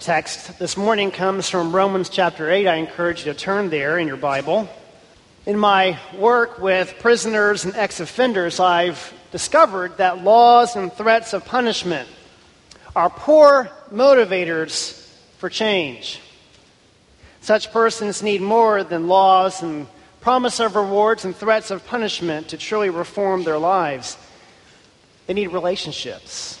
Our text this morning comes from Romans chapter 8. I encourage you to turn there in your Bible. In my work with prisoners and ex offenders, I've discovered that laws and threats of punishment are poor motivators for change. Such persons need more than laws and promise of rewards and threats of punishment to truly reform their lives. They need relationships.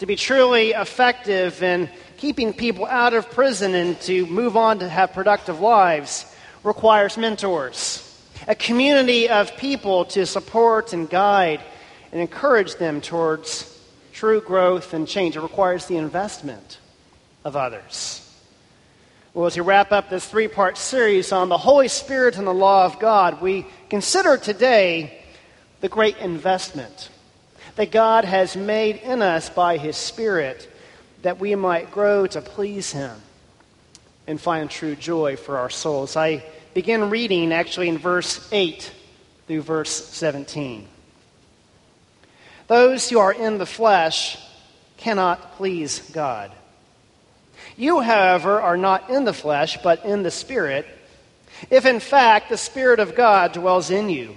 To be truly effective in keeping people out of prison and to move on to have productive lives requires mentors, a community of people to support and guide and encourage them towards true growth and change. It requires the investment of others. Well, as we wrap up this three part series on the Holy Spirit and the law of God, we consider today the great investment that God has made in us by His Spirit that we might grow to please Him and find true joy for our souls. I begin reading actually in verse 8 through verse 17. Those who are in the flesh cannot please God. You, however, are not in the flesh, but in the Spirit, if in fact the Spirit of God dwells in you.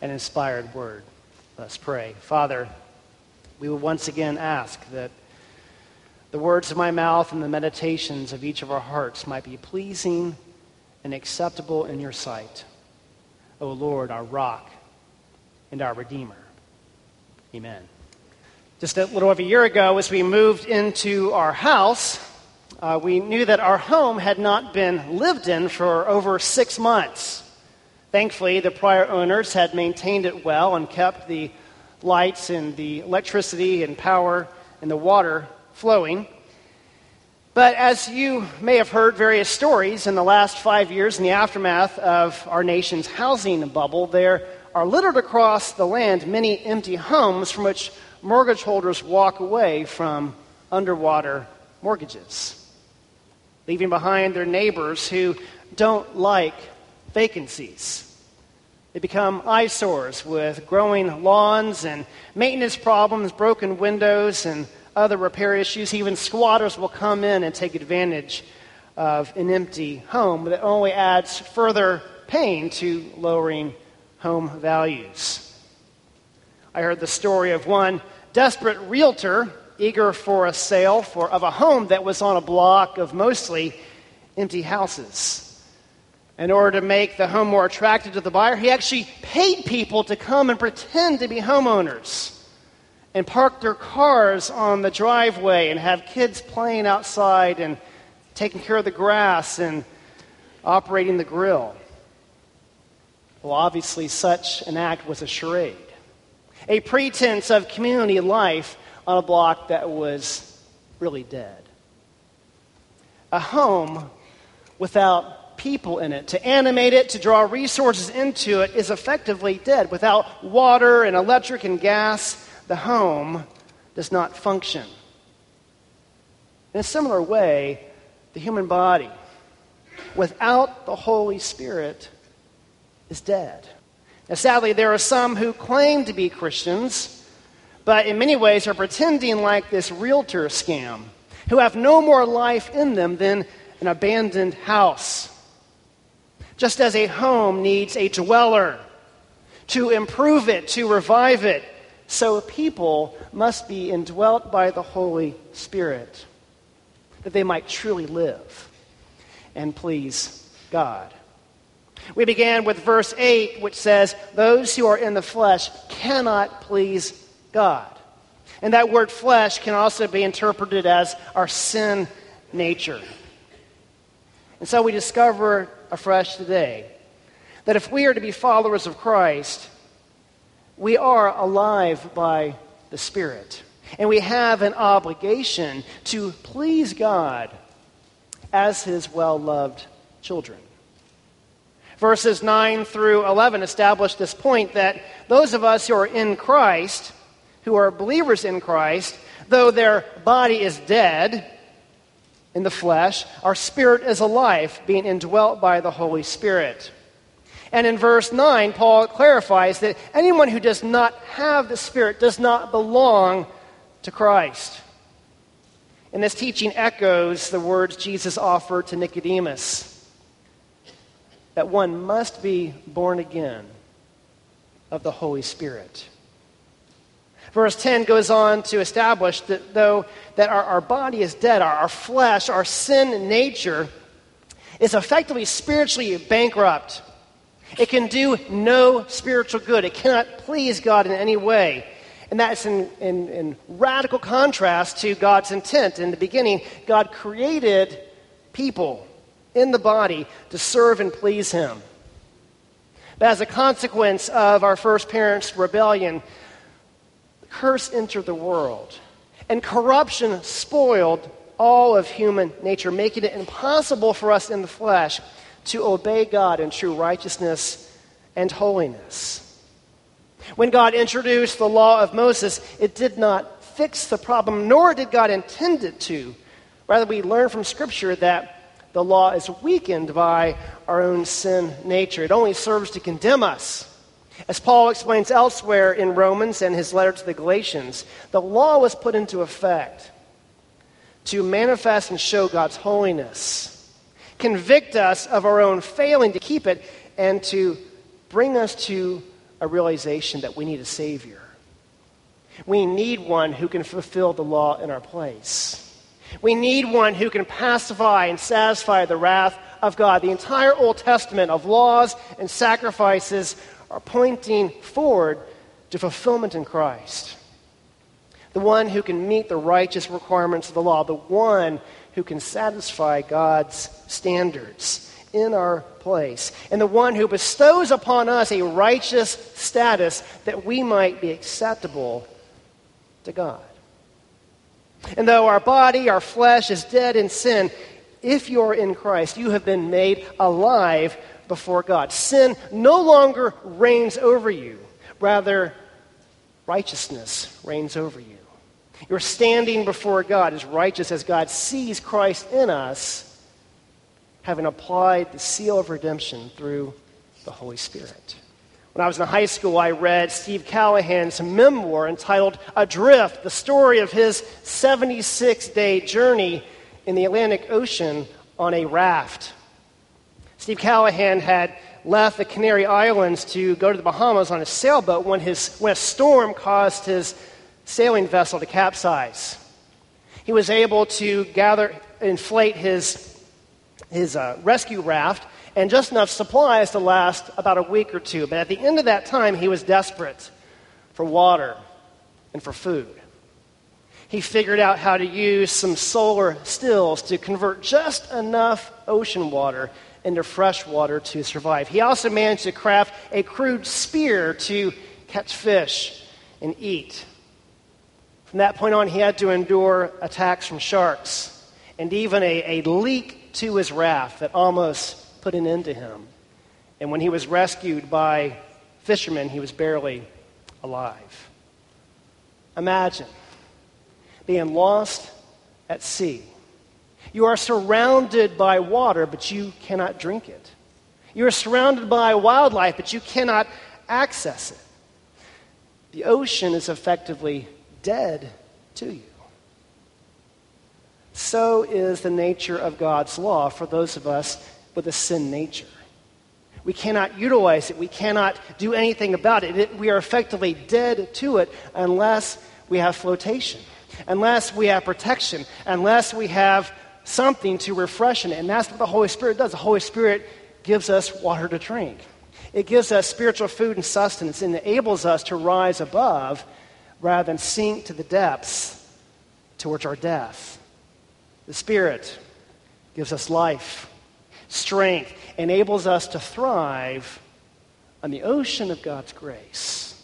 and inspired word. Let's pray. Father, we will once again ask that the words of my mouth and the meditations of each of our hearts might be pleasing and acceptable in your sight. O Lord, our rock and our Redeemer. Amen. Just a little over a year ago, as we moved into our house, uh, we knew that our home had not been lived in for over six months. Thankfully, the prior owners had maintained it well and kept the lights and the electricity and power and the water flowing. But as you may have heard various stories in the last five years in the aftermath of our nation's housing bubble, there are littered across the land many empty homes from which mortgage holders walk away from underwater mortgages, leaving behind their neighbors who don't like vacancies. They become eyesores with growing lawns and maintenance problems, broken windows, and other repair issues. Even squatters will come in and take advantage of an empty home that only adds further pain to lowering home values. I heard the story of one desperate realtor eager for a sale for, of a home that was on a block of mostly empty houses in order to make the home more attractive to the buyer, he actually paid people to come and pretend to be homeowners and park their cars on the driveway and have kids playing outside and taking care of the grass and operating the grill. Well, obviously, such an act was a charade, a pretense of community life on a block that was really dead. A home without people in it to animate it, to draw resources into it, is effectively dead. Without water and electric and gas, the home does not function. In a similar way, the human body, without the Holy Spirit, is dead. Now, sadly, there are some who claim to be Christians, but in many ways are pretending like this realtor scam, who have no more life in them than an abandoned house. Just as a home needs a dweller to improve it, to revive it, so a people must be indwelt by the Holy Spirit that they might truly live and please God. We began with verse 8, which says, Those who are in the flesh cannot please God. And that word flesh can also be interpreted as our sin nature. And so we discover afresh today that if we are to be followers of Christ, we are alive by the Spirit. And we have an obligation to please God as His well loved children. Verses 9 through 11 establish this point that those of us who are in Christ, who are believers in Christ, though their body is dead in the flesh, our spirit is alive, being indwelt by the Holy Spirit. And in verse 9, Paul clarifies that anyone who does not have the Spirit does not belong to Christ. And this teaching echoes the words Jesus offered to Nicodemus that one must be born again of the Holy Spirit. Verse 10 goes on to establish that though that our, our body is dead, our, our flesh, our sin nature is effectively spiritually bankrupt. It can do no spiritual good. It cannot please God in any way. And that's in, in, in, radical contrast to God's intent. In the beginning, God created people in the body to serve and please Him. But as a consequence of our first parents' rebellion, curse entered the world, and corruption spoiled all of human nature, making it impossible for us in the flesh to obey God in true righteousness and holiness. When God introduced the law of Moses, it did not fix the problem, nor did God intend it to. Rather, we learn from Scripture that the law is weakened by our own sin nature. It only serves to condemn us. As Paul explains elsewhere in Romans and his letter to the Galatians, the law was put into effect to manifest and show God's holiness, convict us of our own failing to keep it, and to bring us to a realization that we need a Savior. We need one who can fulfill the law in our place. We need one who can pacify and satisfy the wrath of God. The entire Old Testament of laws and sacrifices are pointing forward to fulfillment in Christ. The one who can meet the righteous requirements of the law, the one who can satisfy God's standards in our place, and the one who bestows upon us a righteous status that we might be acceptable to God. And though our body, our flesh is dead in sin, if you're in Christ, you have been made alive before God. Sin no longer reigns over you, rather, righteousness reigns over you. You're standing before God as righteous as God sees Christ in us, having applied the seal of redemption through the Holy Spirit. When I was in high school, I read Steve Callahan's memoir entitled Adrift, the story of his 76 day journey in the Atlantic Ocean on a raft. Steve Callahan had left the Canary Islands to go to the Bahamas on a sailboat when, his, when a storm caused his sailing vessel to capsize. He was able to gather, inflate his, his uh, rescue raft and just enough supplies to last about a week or two. But at the end of that time, he was desperate for water. and for food. He figured out how to use some solar stills to convert just enough ocean water into fresh water to survive. He also managed to craft a crude spear to catch fish and eat. From that point on, he had to endure attacks from sharks and even a, a leak to his raft that almost put an end to him. And when he was rescued by fishermen, he was barely alive. Imagine being lost at sea. You are surrounded by water, but you cannot drink it. You are surrounded by wildlife, but you cannot access it. The ocean is effectively dead to you. So is the nature of God's law for those of us with a sin nature. We cannot utilize it. We cannot do anything about it. it. We are effectively dead to it unless we have flotation, unless we have protection, unless we have something to refresh it. And that's what the Holy Spirit does. The Holy Spirit gives us water to drink. It gives us spiritual food and sustenance and enables us to rise above rather than sink to the depths towards our death. The Spirit gives us life, strength, enables us to thrive on the ocean of God's grace.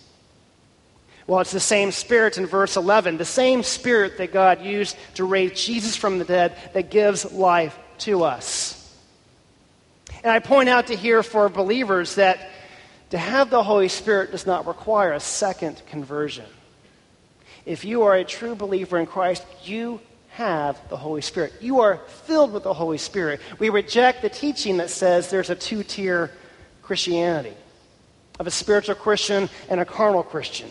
Well, it's the same Spirit in verse 11, the same Spirit that God used to raise Jesus from the dead that gives life to us. And I point out to here for believers that to have the Holy Spirit does not require a second conversion. If you are a true believer in Christ, you have the Holy Spirit. You are filled with the Holy Spirit. We reject the teaching that says there's a two tier Christianity of a spiritual Christian and a carnal Christian.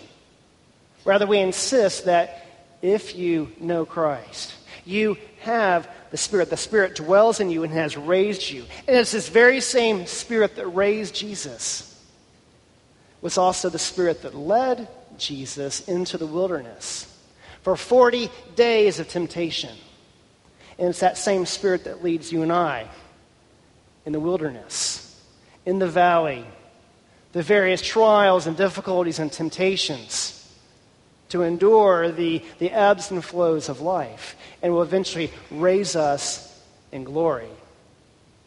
Rather, we insist that if you know Christ, you have the Spirit. The Spirit dwells in you and has raised you. And it's this very same Spirit that raised Jesus was also the Spirit that led Jesus into the wilderness for 40 days of temptation. And it's that same Spirit that leads you and I in the wilderness, in the valley, the various trials and difficulties and temptations to endure the, the ebbs and flows of life, and will eventually raise us in glory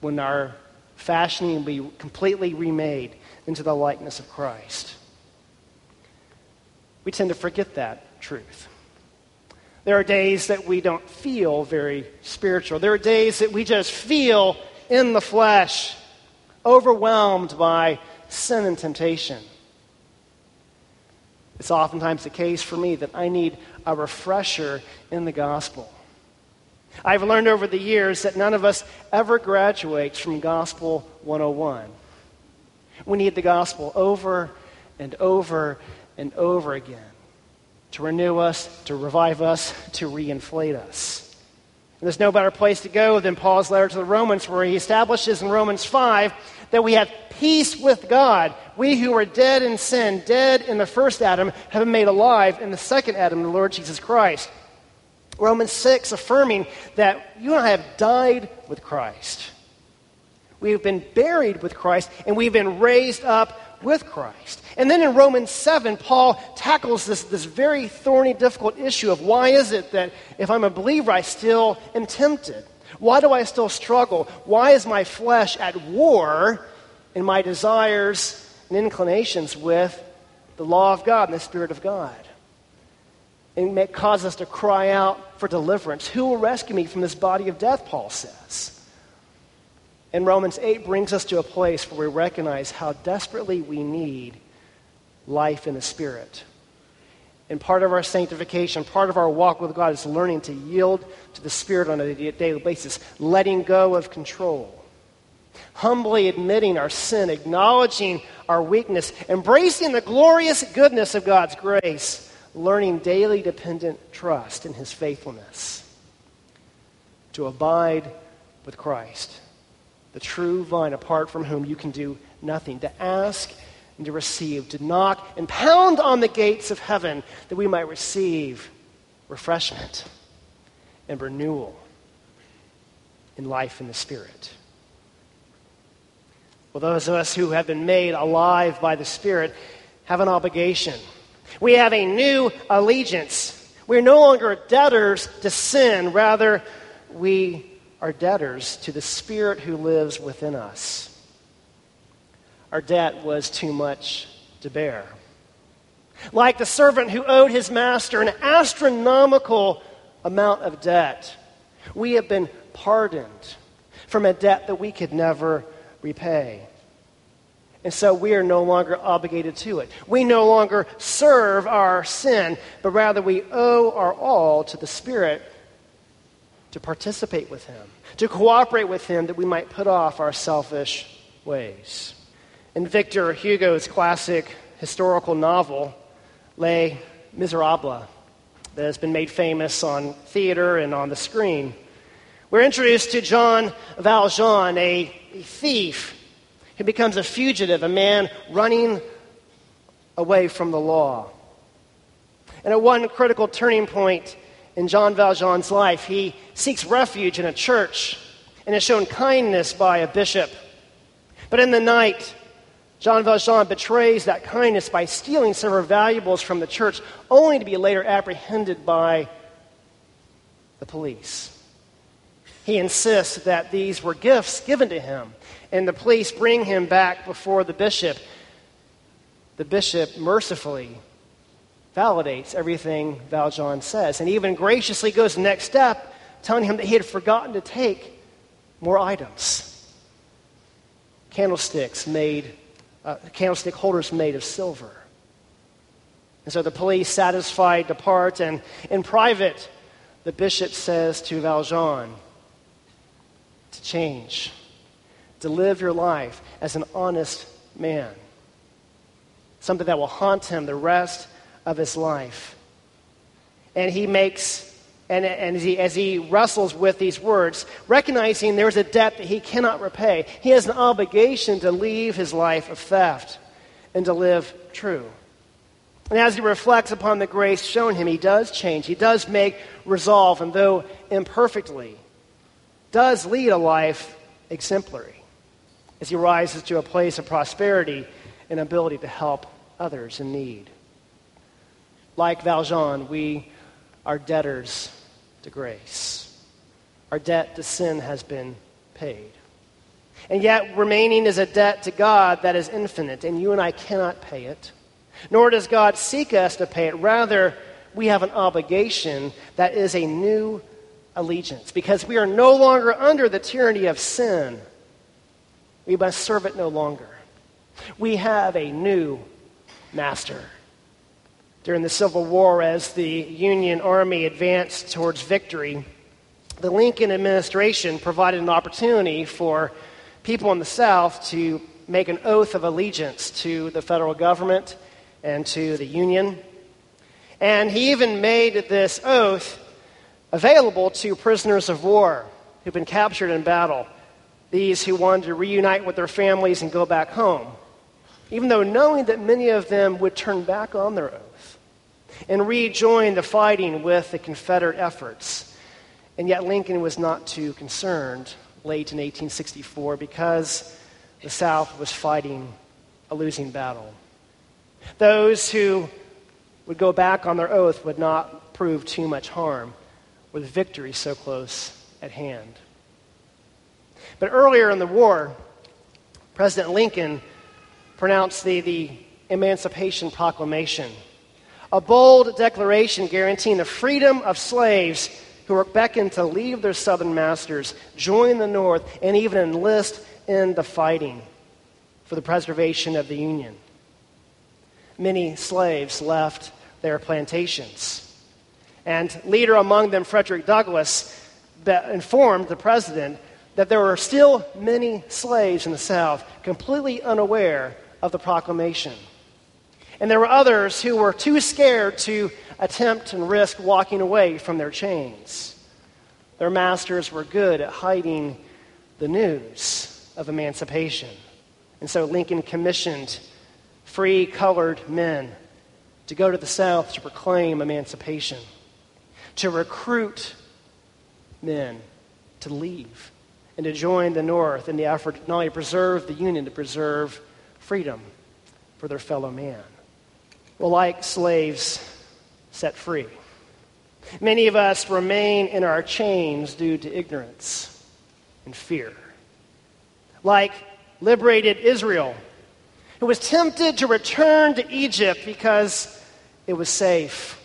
when our fashioning will be completely remade into the likeness of Christ. We tend to forget that truth. There are days that we don't feel very spiritual. There are days that we just feel in the flesh, overwhelmed by sin and temptation. It's oftentimes the case for me that I need a refresher in the gospel. I've learned over the years that none of us ever graduates from Gospel 101. We need the gospel over and over and over again to renew us, to revive us, to reinflate us. And there's no better place to go than Paul's letter to the Romans, where he establishes in Romans 5 that we have peace with God. We who were dead in sin, dead in the first Adam, have been made alive in the second Adam, the Lord Jesus Christ. Romans 6 affirming that you and I have died with Christ. We have been buried with Christ, and we've been raised up with Christ. And then in Romans 7, Paul tackles this, this very thorny, difficult issue of why is it that if I'm a believer, I still am tempted? Why do I still struggle? Why is my flesh at war in my desires and inclinations with the law of God and the Spirit of God? And may cause us to cry out for deliverance. Who will rescue me from this body of death, Paul says. And Romans 8 brings us to a place where we recognize how desperately we need life in the Spirit. And part of our sanctification, part of our walk with God is learning to yield to the Spirit on a daily basis, letting go of control, humbly admitting our sin, acknowledging our weakness, embracing the glorious goodness of God's grace, learning daily dependent trust in His faithfulness, to abide with Christ, the true vine apart from whom you can do nothing, to ask and to receive, to knock and pound on the gates of heaven that we might receive refreshment and renewal in life in the Spirit. Well, those of us who have been made alive by the Spirit have an obligation We have a new allegiance. We're no longer debtors to sin, rather, we are debtors to the Spirit who lives within us. Our debt was too much to bear. Like the servant who owed his master an astronomical amount of debt, we have been pardoned from a debt that we could never repay. And so we are no longer obligated to it. We no longer serve our sin, but rather we owe our all to the Spirit to participate with Him, to cooperate with Him that we might put off our selfish ways. In Victor Hugo's classic historical novel, Les Miserables, that has been made famous on theater and on the screen, we're introduced to Jean Valjean, a, a thief who becomes a fugitive, a man running away from the law. And at one critical turning point in Jean Valjean's life, he seeks refuge in a church and is shown kindness by a bishop. But in the night, Jean Valjean betrays that kindness by stealing several valuables from the church, only to be later apprehended by the police. He insists that these were gifts given to him and the police bring him back before the bishop. The bishop mercifully validates everything Valjean says and even graciously goes the next step, telling him that he had forgotten to take more items candlesticks made, uh, candlestick holders made of silver. And so the police, satisfied, depart, and in private, the bishop says to Valjean to change to live your life as an honest man. Something that will haunt him the rest of his life. And he makes, and, and as, he, as he wrestles with these words, recognizing there's a debt that he cannot repay, he has an obligation to leave his life of theft and to live true. And as he reflects upon the grace shown him, he does change. He does make resolve, and though imperfectly, does lead a life exemplary as he rises to a place of prosperity and ability to help others in need. Like Valjean, we are debtors to grace. Our debt to sin has been paid. And yet, remaining is a debt to God that is infinite, and you and I cannot pay it. Nor does God seek us to pay it. Rather, we have an obligation that is a new allegiance because we are no longer under the tyranny of sin we must serve it no longer. We have a new master. During the Civil War, as the Union Army advanced towards victory, the Lincoln administration provided an opportunity for people in the South to make an oath of allegiance to the federal government and to the Union. And he even made this oath available to prisoners of war who'd been captured in battle these who wanted to reunite with their families and go back home, even though knowing that many of them would turn back on their oath and rejoin the fighting with the Confederate efforts. And yet Lincoln was not too concerned late in 1864 because the South was fighting a losing battle. Those who would go back on their oath would not prove too much harm with victory so close at hand. But earlier in the war, President Lincoln pronounced the, the Emancipation Proclamation, a bold declaration guaranteeing the freedom of slaves who were beckoned to leave their southern masters, join the North, and even enlist in the fighting for the preservation of the Union. Many slaves left their plantations. And leader among them, Frederick Douglass, informed the president that there were still many slaves in the South completely unaware of the proclamation. And there were others who were too scared to attempt and risk walking away from their chains. Their masters were good at hiding the news of emancipation. And so Lincoln commissioned free colored men to go to the South to proclaim emancipation, to recruit men to leave and to join the North in the effort to not only preserve the Union, to preserve freedom for their fellow man. Well, like slaves set free. Many of us remain in our chains due to ignorance and fear. Like liberated Israel, who was tempted to return to Egypt because it was safe,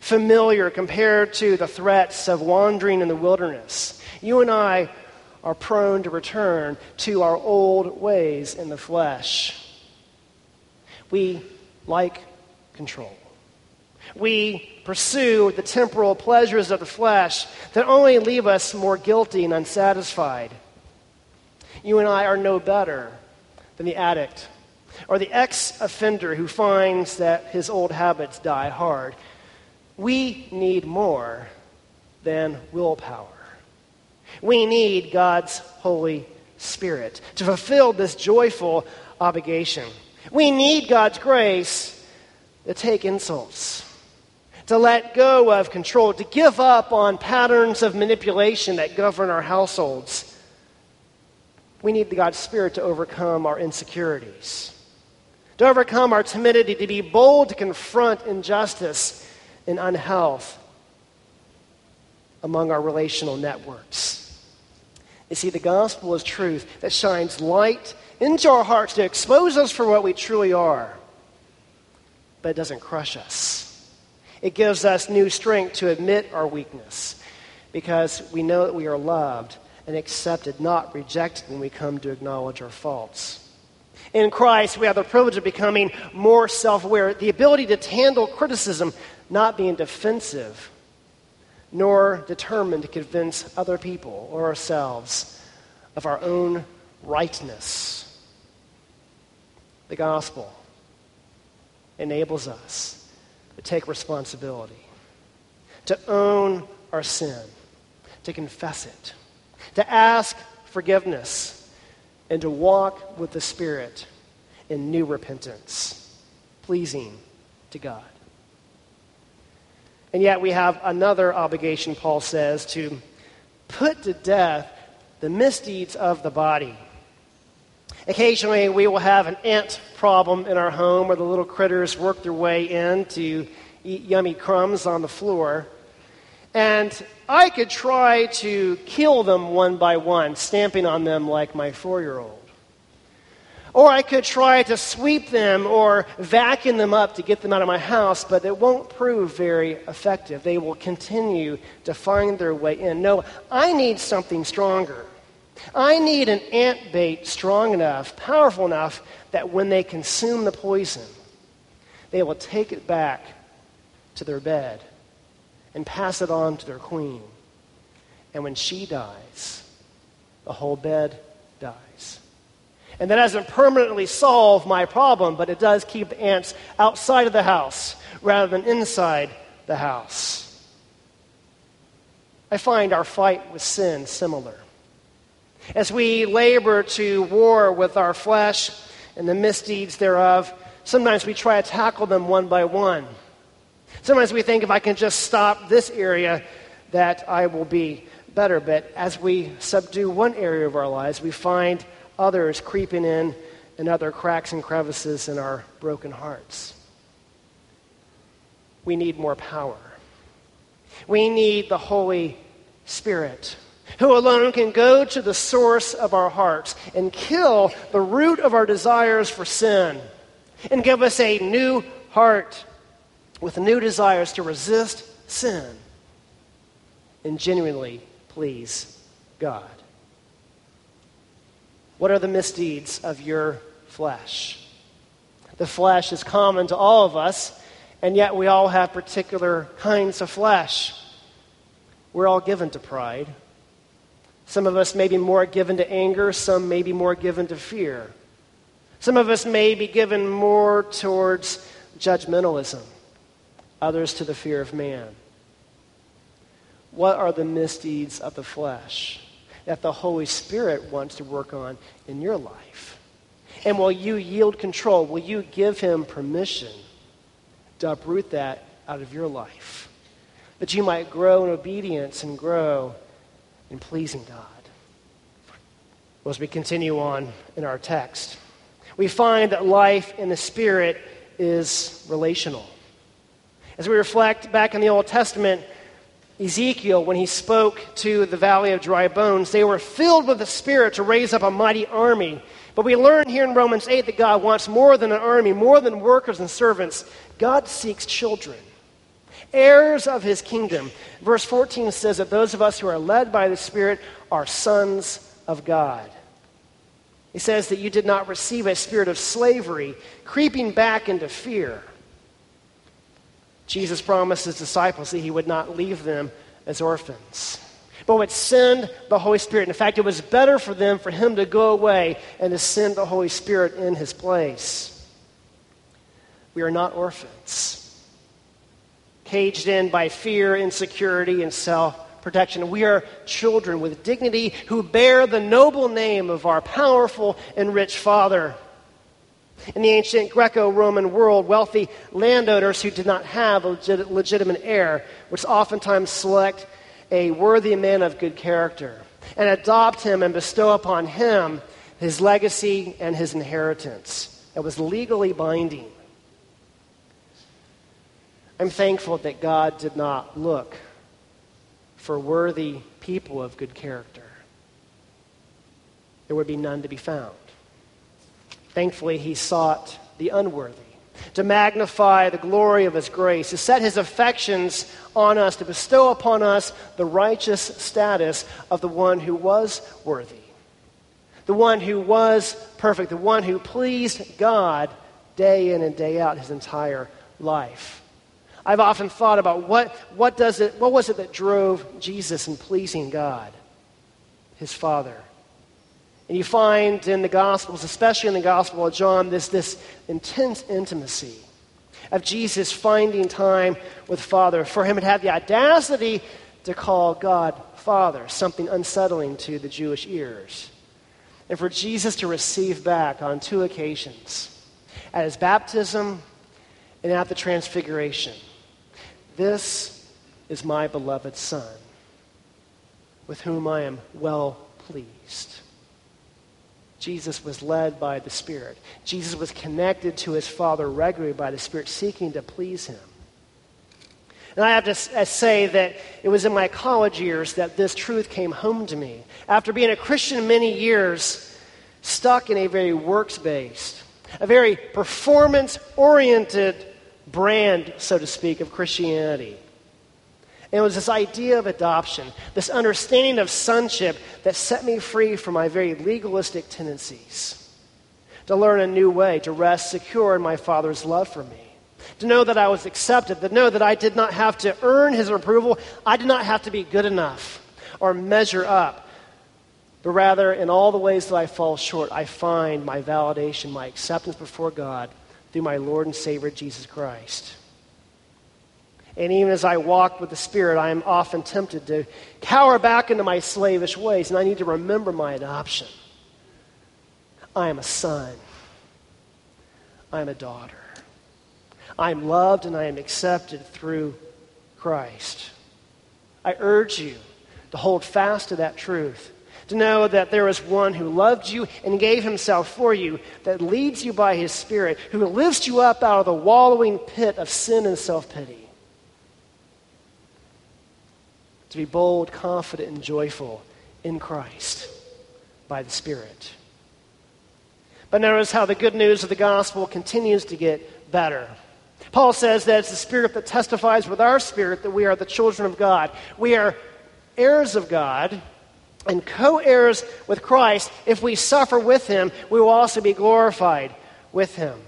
familiar compared to the threats of wandering in the wilderness. You and I are prone to return to our old ways in the flesh. We like control. We pursue the temporal pleasures of the flesh that only leave us more guilty and unsatisfied. You and I are no better than the addict or the ex offender who finds that his old habits die hard. We need more than willpower. We need God's Holy Spirit to fulfill this joyful obligation. We need God's grace to take insults, to let go of control, to give up on patterns of manipulation that govern our households. We need God's Spirit to overcome our insecurities, to overcome our timidity, to be bold to confront injustice and unhealth among our relational networks. You see, the gospel is truth that shines light into our hearts to expose us for what we truly are, but it doesn't crush us. It gives us new strength to admit our weakness because we know that we are loved and accepted, not rejected when we come to acknowledge our faults. In Christ, we have the privilege of becoming more self aware, the ability to handle criticism, not being defensive, nor determined to convince other people or ourselves of our own rightness. The gospel enables us to take responsibility, to own our sin, to confess it, to ask forgiveness, and to walk with the Spirit in new repentance, pleasing to God. And yet we have another obligation, Paul says, to put to death the misdeeds of the body. Occasionally, we will have an ant problem in our home where the little critters work their way in to eat yummy crumbs on the floor. And I could try to kill them one by one, stamping on them like my four year old. Or I could try to sweep them or vacuum them up to get them out of my house, but it won't prove very effective. They will continue to find their way in. No, I need something stronger. I need an ant bait strong enough, powerful enough, that when they consume the poison, they will take it back to their bed and pass it on to their queen. And when she dies, the whole bed dies. And that doesn't permanently solve my problem, but it does keep the ants outside of the house rather than inside the house. I find our fight with sin similar. As we labor to war with our flesh and the misdeeds thereof, sometimes we try to tackle them one by one. Sometimes we think if I can just stop this area, that I will be better. But as we subdue one area of our lives, we find others creeping in and other cracks and crevices in our broken hearts. We need more power. We need the Holy Spirit, who alone can go to the source of our hearts and kill the root of our desires for sin and give us a new heart with new desires to resist sin and genuinely please God. What are the misdeeds of your flesh? The flesh is common to all of us, and yet we all have particular kinds of flesh. We're all given to pride. Some of us may be more given to anger, some may be more given to fear. Some of us may be given more towards judgmentalism others to the fear of man. What are the misdeeds of the flesh that the Holy Spirit wants to work on in your life? And will you yield control? Will you give Him permission to uproot that out of your life? That you might grow in obedience and grow in pleasing God. Well, as we continue on in our text, we find that life in the Spirit is relational. As we reflect back in the Old Testament, Ezekiel, when he spoke to the valley of dry bones, they were filled with the Spirit to raise up a mighty army. But we learn here in Romans 8 that God wants more than an army, more than workers and servants. God seeks children, heirs of his kingdom. Verse 14 says that those of us who are led by the Spirit are sons of God. He says that you did not receive a spirit of slavery, creeping back into fear Jesus promised his disciples that he would not leave them as orphans, but would send the Holy Spirit. In fact, it was better for them for him to go away and to send the Holy Spirit in his place. We are not orphans, caged in by fear, insecurity, and self protection. We are children with dignity who bear the noble name of our powerful and rich Father. In the ancient Greco Roman world, wealthy landowners who did not have a legit- legitimate heir would oftentimes select a worthy man of good character and adopt him and bestow upon him his legacy and his inheritance. It was legally binding. I'm thankful that God did not look for worthy people of good character. There would be none to be found. Thankfully, he sought the unworthy to magnify the glory of his grace, to set his affections on us, to bestow upon us the righteous status of the one who was worthy, the one who was perfect, the one who pleased God day in and day out his entire life. I've often thought about what, what, does it, what was it that drove Jesus in pleasing God, his Father. And you find in the Gospels, especially in the Gospel of John, this, this intense intimacy of Jesus finding time with Father, for him to have the audacity to call God Father, something unsettling to the Jewish ears. And for Jesus to receive back on two occasions, at his baptism and at the transfiguration, this is my beloved Son, with whom I am well pleased. Jesus was led by the Spirit. Jesus was connected to his Father regularly by the Spirit, seeking to please him. And I have to uh, say that it was in my college years that this truth came home to me. After being a Christian many years, stuck in a very works based, a very performance oriented brand, so to speak, of Christianity. And it was this idea of adoption, this understanding of sonship that set me free from my very legalistic tendencies. To learn a new way, to rest secure in my Father's love for me. To know that I was accepted, to know that I did not have to earn His approval, I did not have to be good enough or measure up. But rather, in all the ways that I fall short, I find my validation, my acceptance before God through my Lord and Savior Jesus Christ. And even as I walk with the Spirit, I am often tempted to cower back into my slavish ways, and I need to remember my adoption. I am a son. I am a daughter. I am loved and I am accepted through Christ. I urge you to hold fast to that truth, to know that there is one who loved you and gave himself for you, that leads you by his Spirit, who lifts you up out of the wallowing pit of sin and self pity to be bold, confident, and joyful in Christ by the Spirit. But notice how the good news of the gospel continues to get better. Paul says that it's the Spirit that testifies with our spirit that we are the children of God. We are heirs of God and co heirs with Christ. If we suffer with him, we will also be glorified with him.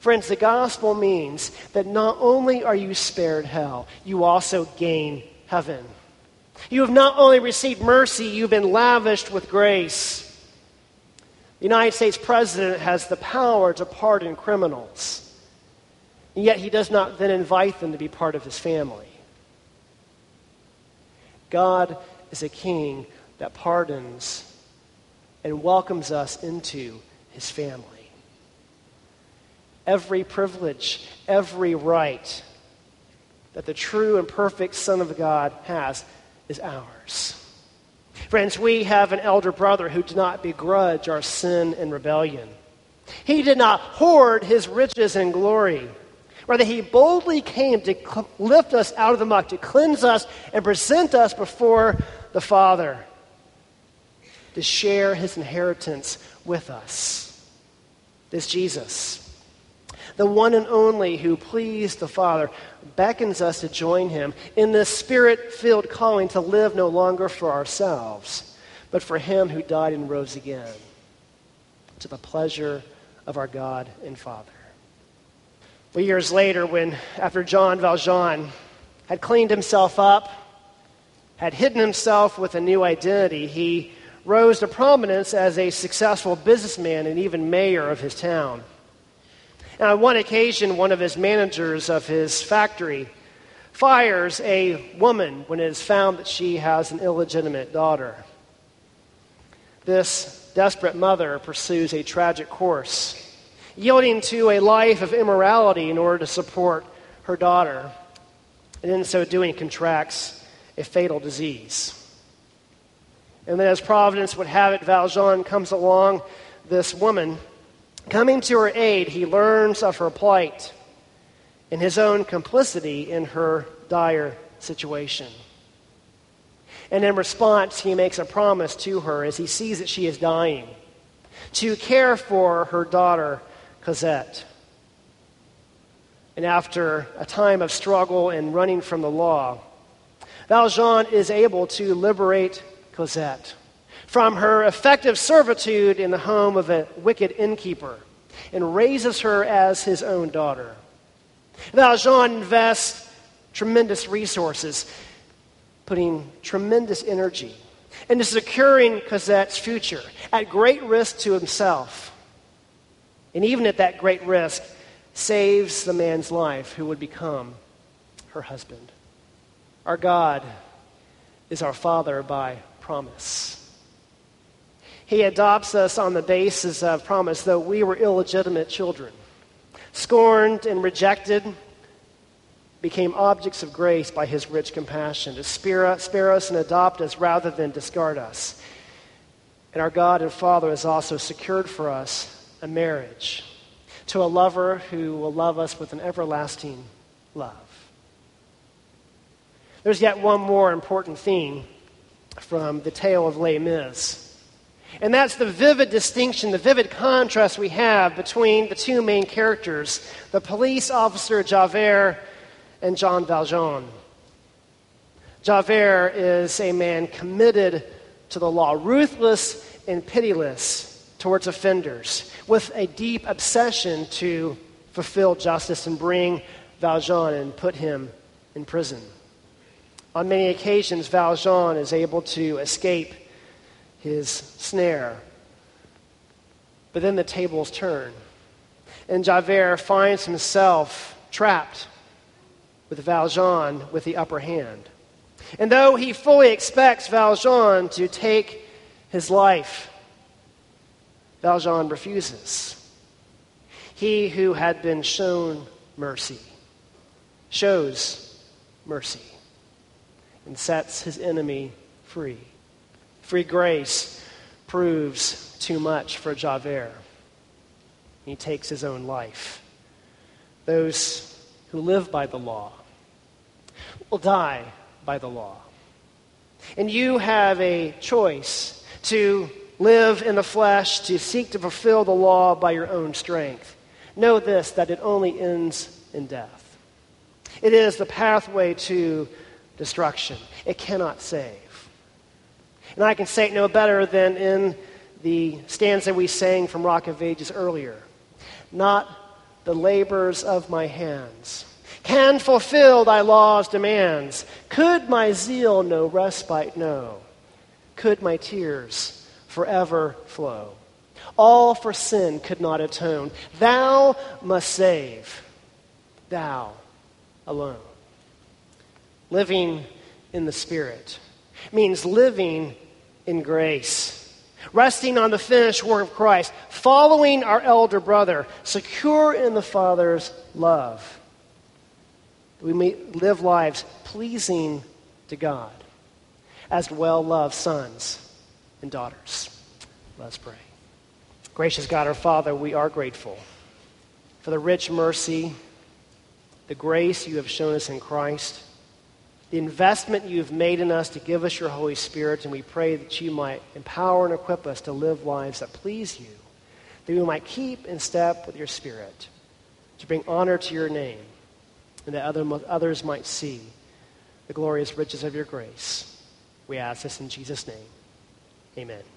Friends, the gospel means that not only are you spared hell, you also gain heaven. You have not only received mercy, you've been lavished with grace. The United States president has the power to pardon criminals, and yet he does not then invite them to be part of his family. God is a king that pardons and welcomes us into his family. Every privilege, every right, that the true and perfect Son of God has is ours. Friends, we have an elder brother who did not begrudge our sin and rebellion. He did not hoard his riches and glory. Rather, he boldly came to lift us out of the muck, to cleanse us and present us before the Father, to share his inheritance with us. This Jesus, the one and only who pleased the Father, beckons us to join him in this spirit filled calling to live no longer for ourselves, but for him who died and rose again, to the pleasure of our God and Father. Well, years later, when after Jean Valjean had cleaned himself up, had hidden himself with a new identity, he rose to prominence as a successful businessman and even mayor of his town. And on one occasion, one of his managers of his factory fires a woman when it is found that she has an illegitimate daughter. This desperate mother pursues a tragic course, yielding to a life of immorality in order to support her daughter, and in so doing contracts a fatal disease. And then, as Providence would have it, Valjean comes along, this woman. Coming to her aid, he learns of her plight and his own complicity in her dire situation. And in response, he makes a promise to her as he sees that she is dying to care for her daughter, Cosette. And after a time of struggle and running from the law, Valjean is able to liberate Cosette from her effective servitude in the home of a wicked innkeeper and raises her as his own daughter. Valjean invests tremendous resources, putting tremendous energy into securing Cosette's future at great risk to himself. And even at that great risk, saves the man's life who would become her husband. Our God is our Father by promise. He adopts us on the basis of promise, though we were illegitimate children. Scorned and rejected, became objects of grace by his rich compassion, to spare, spare us and adopt us rather than discard us. And our God and Father has also secured for us a marriage to a lover who will love us with an everlasting love. There's yet one more important theme from the tale of Les Mis. And that's the vivid distinction, the vivid contrast we have between the two main characters, the police officer Javert and Jean Valjean. Javert is a man committed to the law, ruthless and pitiless towards offenders, with a deep obsession to fulfill justice and bring Valjean and put him in prison. On many occasions, Valjean is able to escape his snare. But then the tables turn, and Javert finds himself trapped with Valjean with the upper hand. And though he fully expects Valjean to take his life, Valjean refuses. He who had been shown mercy shows mercy and sets his enemy free. Free grace proves too much for Javert. He takes his own life. Those who live by the law will die by the law. And you have a choice to live in the flesh, to seek to fulfill the law by your own strength. Know this that it only ends in death. It is the pathway to destruction. It cannot save. And I can say it no better than in the stanza we sang from Rock of Ages earlier. Not the labors of my hands can fulfill thy law's demands. Could my zeal no respite know? Could my tears forever flow? All for sin could not atone. Thou must save. Thou alone. Living in the Spirit means living in grace, resting on the finished work of Christ, following our elder brother, secure in the Father's love. We may live lives pleasing to God as well loved sons and daughters. Let's pray. Gracious God, our Father, we are grateful for the rich mercy, the grace you have shown us in Christ, the investment you have made in us to give us your Holy Spirit, and we pray that you might empower and equip us to live lives that please you, that we might keep in step with your Spirit, to bring honor to your name, and that other, others might see the glorious riches of your grace. We ask this in Jesus' name. Amen.